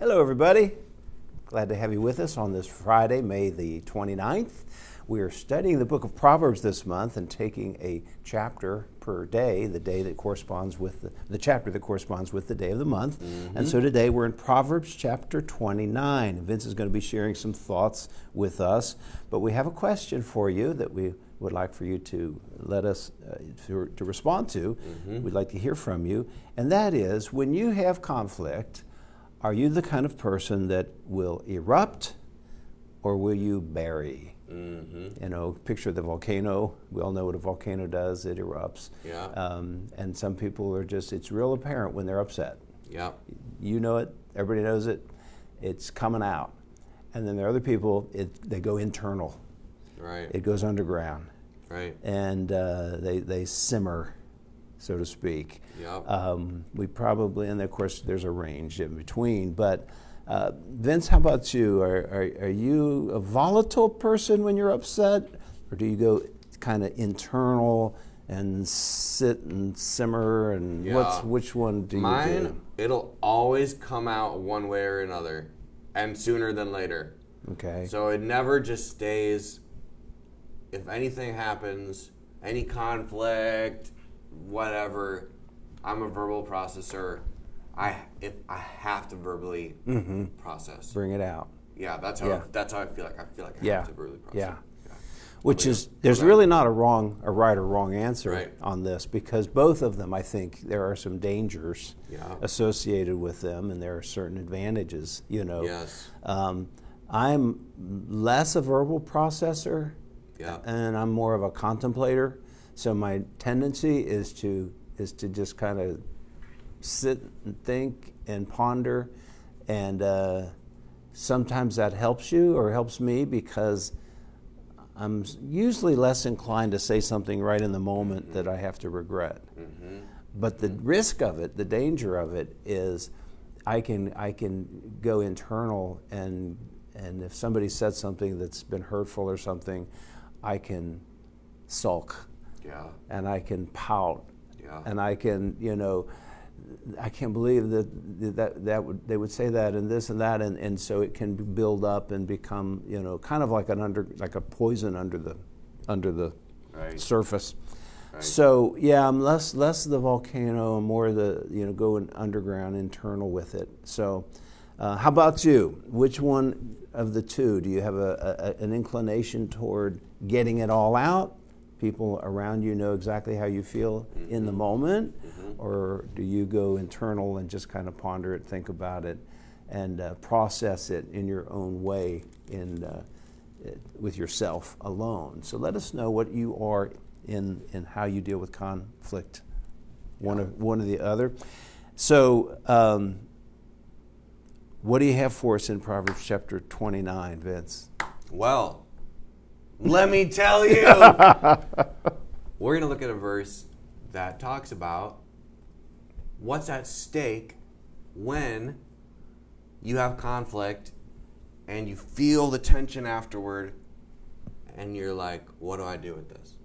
Hello, everybody. Glad to have you with us on this Friday, May the 29th. We are studying the book of Proverbs this month and taking a chapter per day, the day that corresponds with the, the chapter that corresponds with the day of the month. Mm-hmm. And so today we're in Proverbs chapter 29. Vince is going to be sharing some thoughts with us, but we have a question for you that we would like for you to let us uh, to, to, respond to. Mm-hmm. We'd like to hear from you, and that is when you have conflict are you the kind of person that will erupt or will you bury? Mm-hmm. You know, picture the volcano. We all know what a volcano does, it erupts. Yeah. Um, and some people are just, it's real apparent when they're upset. Yeah. You know it, everybody knows it, it's coming out. And then there are other people, it, they go internal. Right. It goes underground. Right. And uh, they, they simmer so to speak. Um, we probably, and of course, there's a range in between. But uh, Vince, how about you? Are, are, are, you a volatile person when you're upset, or do you go kind of internal and sit and simmer? And yeah. what's which one do Mine, you do? It'll always come out one way or another, and sooner than later. Okay. So it never just stays. If anything happens, any conflict, whatever. I'm a verbal processor. I if I have to verbally mm-hmm. process. Bring it out. Yeah, that's how yeah. that's how I feel like I feel like I yeah. have to verbally process. Yeah. yeah. Which is there's really not a wrong a right or wrong answer right. on this because both of them I think there are some dangers associated with them and there are certain advantages, you know. Yes. Um, I'm less a verbal processor yeah. and I'm more of a contemplator. So my tendency is to is to just kind of sit and think and ponder, and uh, sometimes that helps you or helps me because I'm usually less inclined to say something right in the moment mm-hmm. that I have to regret. Mm-hmm. But the risk of it, the danger of it, is I can I can go internal and and if somebody said something that's been hurtful or something, I can sulk yeah. And I can pout. Yeah. And I can, you know, I can't believe that that that would they would say that and this and that and, and so it can build up and become you know kind of like an under like a poison under the under the right. surface. Right. So yeah, I'm less less the volcano and more the you know going underground internal with it. So uh, how about you? Which one of the two do you have a, a, an inclination toward getting it all out people around you know exactly how you feel mm-hmm. in the moment, mm-hmm. or do you go internal and just kind of ponder it, think about it, and uh, process it in your own way in, uh, with yourself alone? So let us know what you are in, in how you deal with conflict, one, yeah. of, one or the other. So, um, what do you have for us in Proverbs chapter 29, Vince? Well, let me tell you. We're going to look at a verse that talks about what's at stake when you have conflict and you feel the tension afterward and you're like, what do I do with this?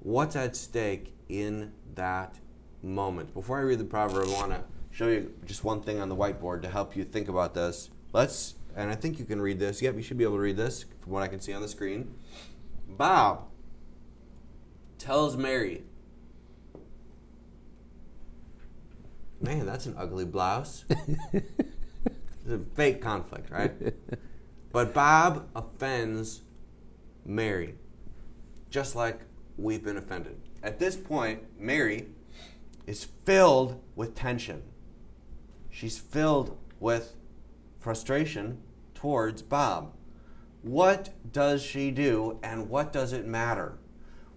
What's at stake in that moment? Before I read the proverb, I want to show you just one thing on the whiteboard to help you think about this. Let's and I think you can read this. Yep, you should be able to read this from what I can see on the screen. Bob tells Mary, Man, that's an ugly blouse. it's a fake conflict, right? But Bob offends Mary, just like we've been offended. At this point, Mary is filled with tension. She's filled with frustration towards Bob. What does she do and what does it matter?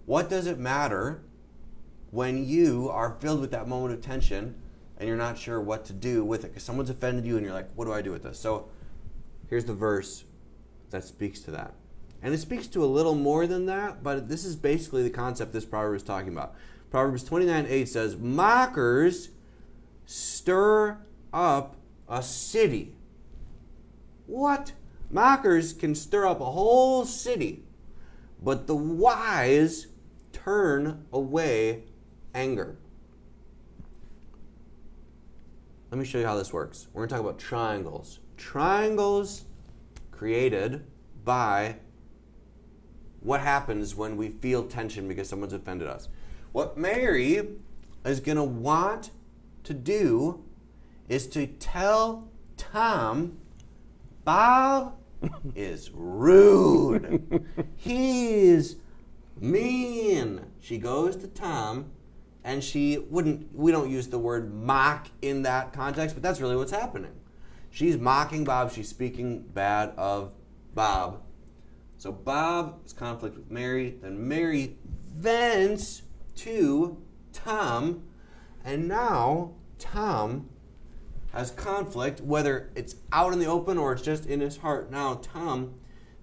What does it matter when you are filled with that moment of tension and you're not sure what to do with it? Because someone's offended you and you're like, what do I do with this? So here's the verse that speaks to that. And it speaks to a little more than that, but this is basically the concept this proverb is talking about. Proverbs 29 8 says, Mockers stir up a city what? Mockers can stir up a whole city, but the wise turn away anger. let me show you how this works. We're going to talk about triangles. Triangles created by what happens when we feel tension because someone's offended us. What Mary is going to want to do is to tell Tom, Bob is rude. He's mean. She goes to Tom and she wouldn't, we don't use the word mock in that context, but that's really what's happening. She's mocking Bob, she's speaking bad of Bob. So Bob's conflict with Mary, then Mary vents to Tom, and now Tom has conflict, whether it's out in the open or it's just in his heart. Now Tom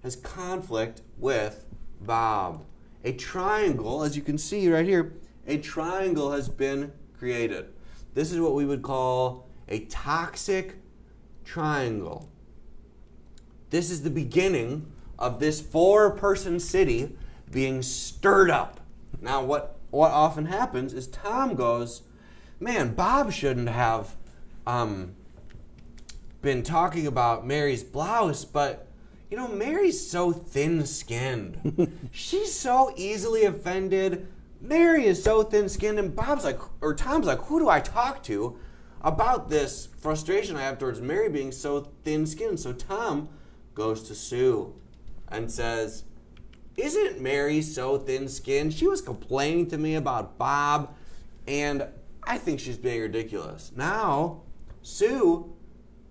has conflict with Bob. A triangle, as you can see right here, a triangle has been created. This is what we would call a toxic triangle. This is the beginning of this four person city being stirred up. Now, what, what often happens is Tom goes, Man, Bob shouldn't have um, been talking about Mary's blouse, but you know, Mary's so thin skinned. She's so easily offended. Mary is so thin skinned, and Bob's like, or Tom's like, who do I talk to about this frustration I have towards Mary being so thin skinned? So Tom goes to Sue and says, Isn't Mary so thin skinned? She was complaining to me about Bob, and I think she's being ridiculous. Now, Sue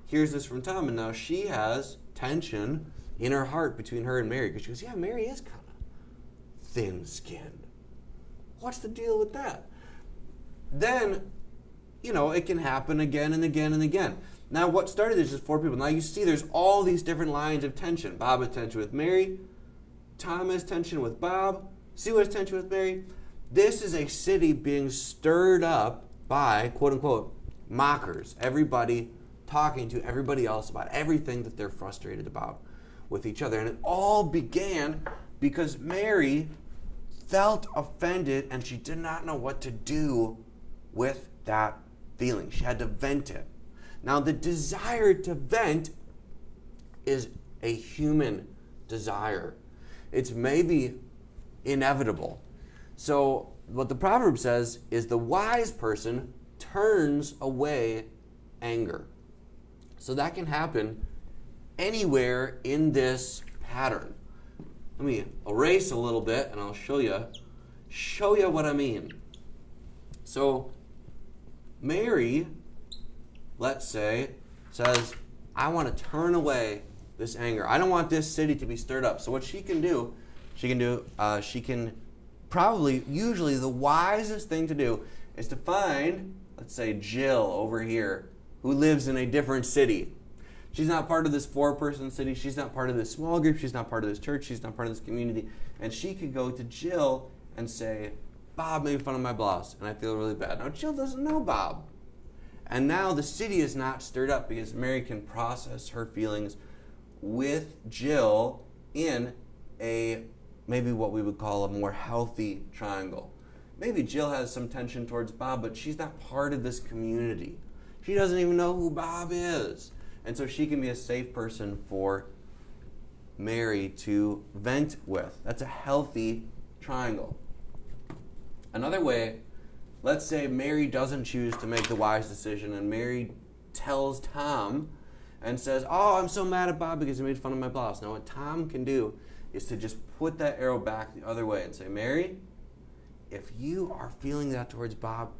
hears this from Tom, and now she has tension in her heart between her and Mary because she goes, Yeah, Mary is kind of thin skinned. What's the deal with that? Then, you know, it can happen again and again and again. Now, what started is just four people. Now you see there's all these different lines of tension. Bob has tension with Mary, Tom has tension with Bob, Sue has tension with Mary. This is a city being stirred up by, quote unquote, mockers. Everybody talking to everybody else about everything that they're frustrated about with each other. And it all began because Mary felt offended and she did not know what to do with that feeling. She had to vent it. Now, the desire to vent is a human desire, it's maybe inevitable. So, what the proverb says is the wise person turns away anger. So, that can happen anywhere in this pattern. Let me erase a little bit and I'll show you show you what I mean. So Mary, let's say, says, I want to turn away this anger. I don't want this city to be stirred up. So what she can do, she can do, uh, she can probably, usually the wisest thing to do is to find, let's say, Jill over here, who lives in a different city. She's not part of this four person city. She's not part of this small group. She's not part of this church. She's not part of this community. And she could go to Jill and say, Bob made fun of my blouse, and I feel really bad. Now, Jill doesn't know Bob. And now the city is not stirred up because Mary can process her feelings with Jill in a maybe what we would call a more healthy triangle. Maybe Jill has some tension towards Bob, but she's not part of this community. She doesn't even know who Bob is. And so she can be a safe person for Mary to vent with. That's a healthy triangle. Another way, let's say Mary doesn't choose to make the wise decision and Mary tells Tom and says, Oh, I'm so mad at Bob because he made fun of my blouse. Now, what Tom can do is to just put that arrow back the other way and say, Mary, if you are feeling that towards Bob,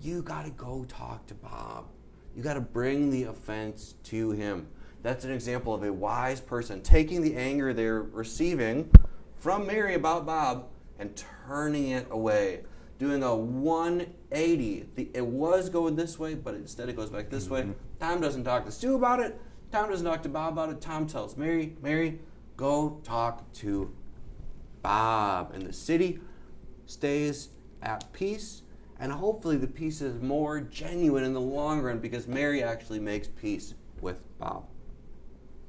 you got to go talk to Bob. You got to bring the offense to him. That's an example of a wise person taking the anger they're receiving from Mary about Bob and turning it away, doing a 180. The, it was going this way, but instead it goes back this mm-hmm. way. Tom doesn't talk to Sue about it. Tom doesn't talk to Bob about it. Tom tells Mary, Mary, go talk to Bob. in the city stays at peace and hopefully the peace is more genuine in the long run because Mary actually makes peace with Bob.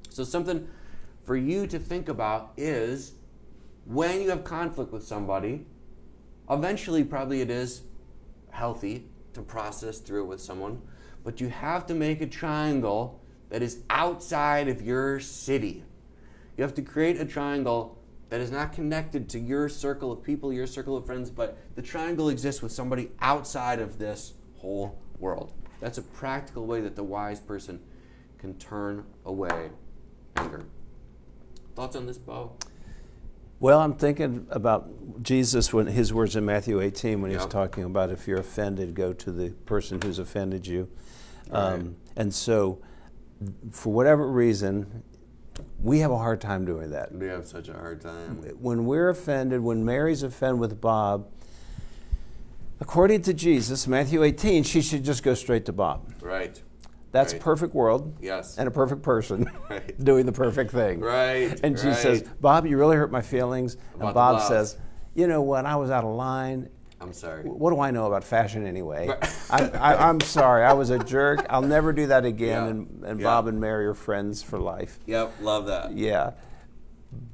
So, something for you to think about is when you have conflict with somebody, eventually, probably it is healthy to process through it with someone. but you have to make a triangle that is outside of your city. You have to create a triangle that is not connected to your circle of people, your circle of friends, but the triangle exists with somebody outside of this whole world. That's a practical way that the wise person can turn away anger. Thoughts on this, Bo? Well, I'm thinking about Jesus when his words in Matthew 18 when he's Yep. talking about if you're offended, go to the person who's offended you. Right. Um, and so, for whatever reason, we have a hard time doing that. We have such a hard time. When we're offended, when Mary's offended with Bob, according to Jesus, Matthew 18, she should just go straight to Bob. Right. That's Right. a perfect world Yes. and a perfect person Right. doing the perfect thing. Right. And she right. says, Bob, you really hurt my feelings. About and Bob says, You know what? I was out of line. I'm sorry. What do I know about fashion anyway? I, I, I'm sorry. I was a jerk. I'll never do that again. Yeah. And, and Yeah. Bob and Mary are friends for life. Yep, love that. Yeah.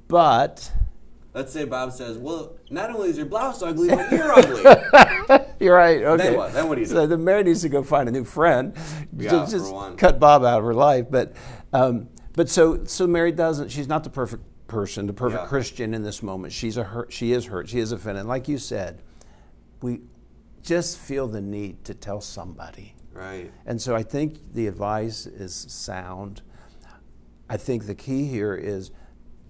But Let's say Bob says, "Well, not only is your blouse ugly, but you're ugly." you're right. Okay. Then what? Then what do you do? So the Mary needs to go find a new friend. Yeah, just just one. cut Bob out of her life. But um, but so so Mary doesn't. She's not the perfect person, the perfect Yeah. Christian in this moment. She's a hurt. She is hurt. She is offended. Like you said, we just feel the need to tell somebody. right. And so I think the advice is sound. I think the key here is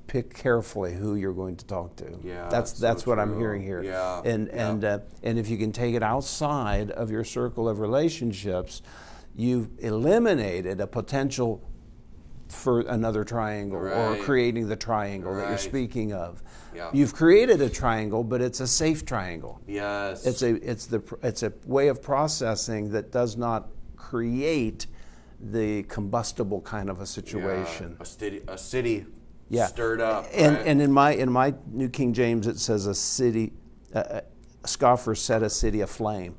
pick carefully who you're going to talk to. Yeah, that's so that's what I'm hearing here. Yeah, And yeah. and uh, and if you can take it outside of your circle of relationships, you've eliminated a potential for another triangle or creating the triangle that you're speaking of. Yeah. You've created a triangle, but it's a safe triangle. Yes. It's a it's the it's a way of processing that does not create the combustible kind of a Yeah, situation. a city, a city Yeah. stirred up. And right? and in my in my New King James it says a city, uh, a scoffer set a city aflame.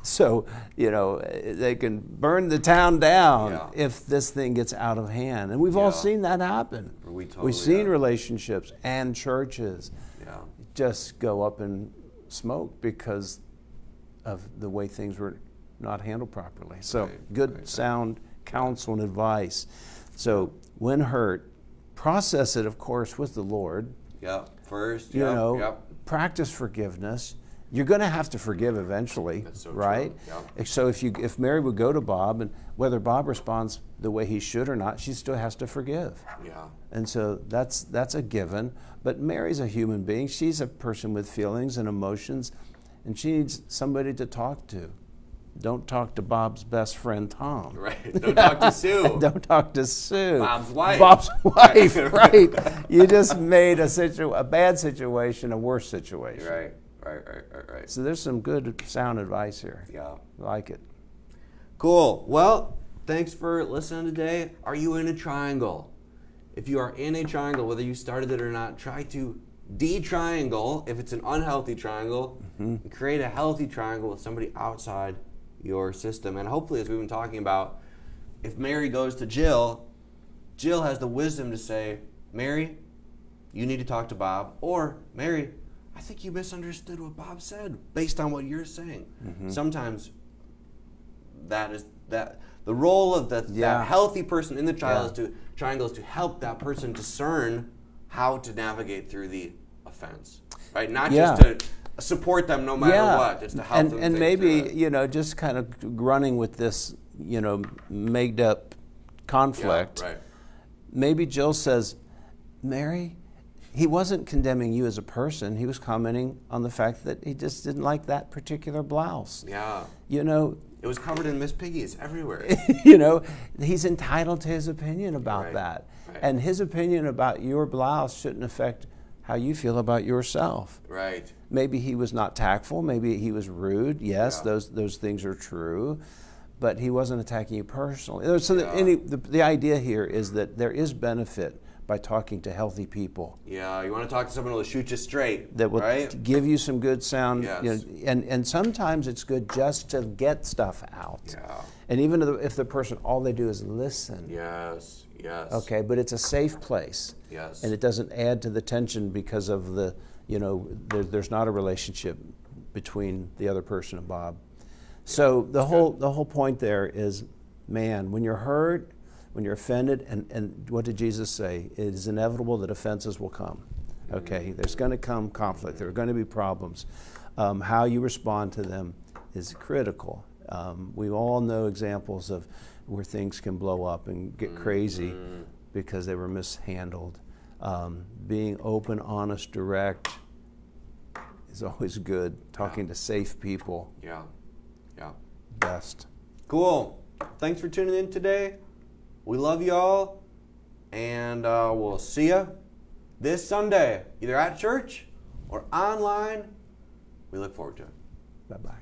So you know they can burn the town down Yeah. if this thing gets out of hand, and we've all seen that happen. We totally We've seen have. relationships and churches yeah. just go up in smoke because of the way things were not handled properly. So, Right, good, right, sound counsel and advice. So, when hurt, process it, of course, with the Lord. Yep. First. You know, practice forgiveness. You're going to have to forgive eventually, so right? yeah. So if you if Mary would go to Bob and whether Bob responds the way he should or not, she still has to forgive. Yeah. And so that's that's a given. But Mary's a human being. She's a person with feelings and emotions, and she needs somebody to talk to. Don't talk to Bob's best friend Tom. Right. Don't talk to Sue. Don't talk to Sue. Bob's wife. Bob's wife, right? You just made a situ- a bad situation a worse situation. Right. Right. Right. Right. Right. So there's some good sound advice here. Yeah. I like it. Cool. Well, thanks for listening today. Are you in a triangle? If you are in a triangle, whether you started it or not, try to de-triangle if it's an unhealthy triangle, mm-hmm. and create a healthy triangle with somebody outside your system. And hopefully, as we've been talking about, if Mary goes to Jill, Jill has the wisdom to say, Mary, you need to talk to Bob, or Mary, I think you misunderstood what Bob said based on what you're saying. Mm-hmm. Sometimes that is that the role of the, Yeah. that healthy person in the trial Yeah. is to triangle is to help that person discern how to navigate through the offense, right? Not Yeah. just to support them no matter what, just to help and, them. and maybe you know just kind of running with this you know made up conflict Yeah, right. maybe jill says mary he wasn't condemning you as a person. He was commenting on the fact that he just didn't like that particular blouse. Yeah, you know it was covered in Miss Piggies everywhere. you know he's entitled to his opinion about Right, that. Right. and his opinion about your blouse shouldn't affect how you feel about yourself. Right. maybe he was not tactful. Maybe he was rude. Yes Yeah. those those things are true. But he wasn't attacking you personally. So Yeah. any, the, the idea here is that there is benefit by talking to healthy people Yeah, you want to talk to someone who'll shoot you straight. that will right? give you some good sound you know, and, and sometimes it's good just to get stuff out Yeah. and even if the person all they do is listen Yes. Yes. okay but it's a safe place Yes. and it doesn't add to the tension because of the you know there, there's not a relationship between the other person and bob So the whole the whole point there is, man, when you're hurt, when you're offended, and, and what did Jesus say? It is inevitable that offenses will come. Okay, there's going to come conflict. There are going to be problems. Um, how you respond to them is critical. Um, we all know examples of where things can blow up and get crazy because they were mishandled. Um, being open, honest, direct is always good. Talking to safe people, Yeah. Yeah. best. Cool. Thanks for tuning in today. We love y'all, and uh, we'll see ya this Sunday, either at church or online. We look forward to it. Bye bye.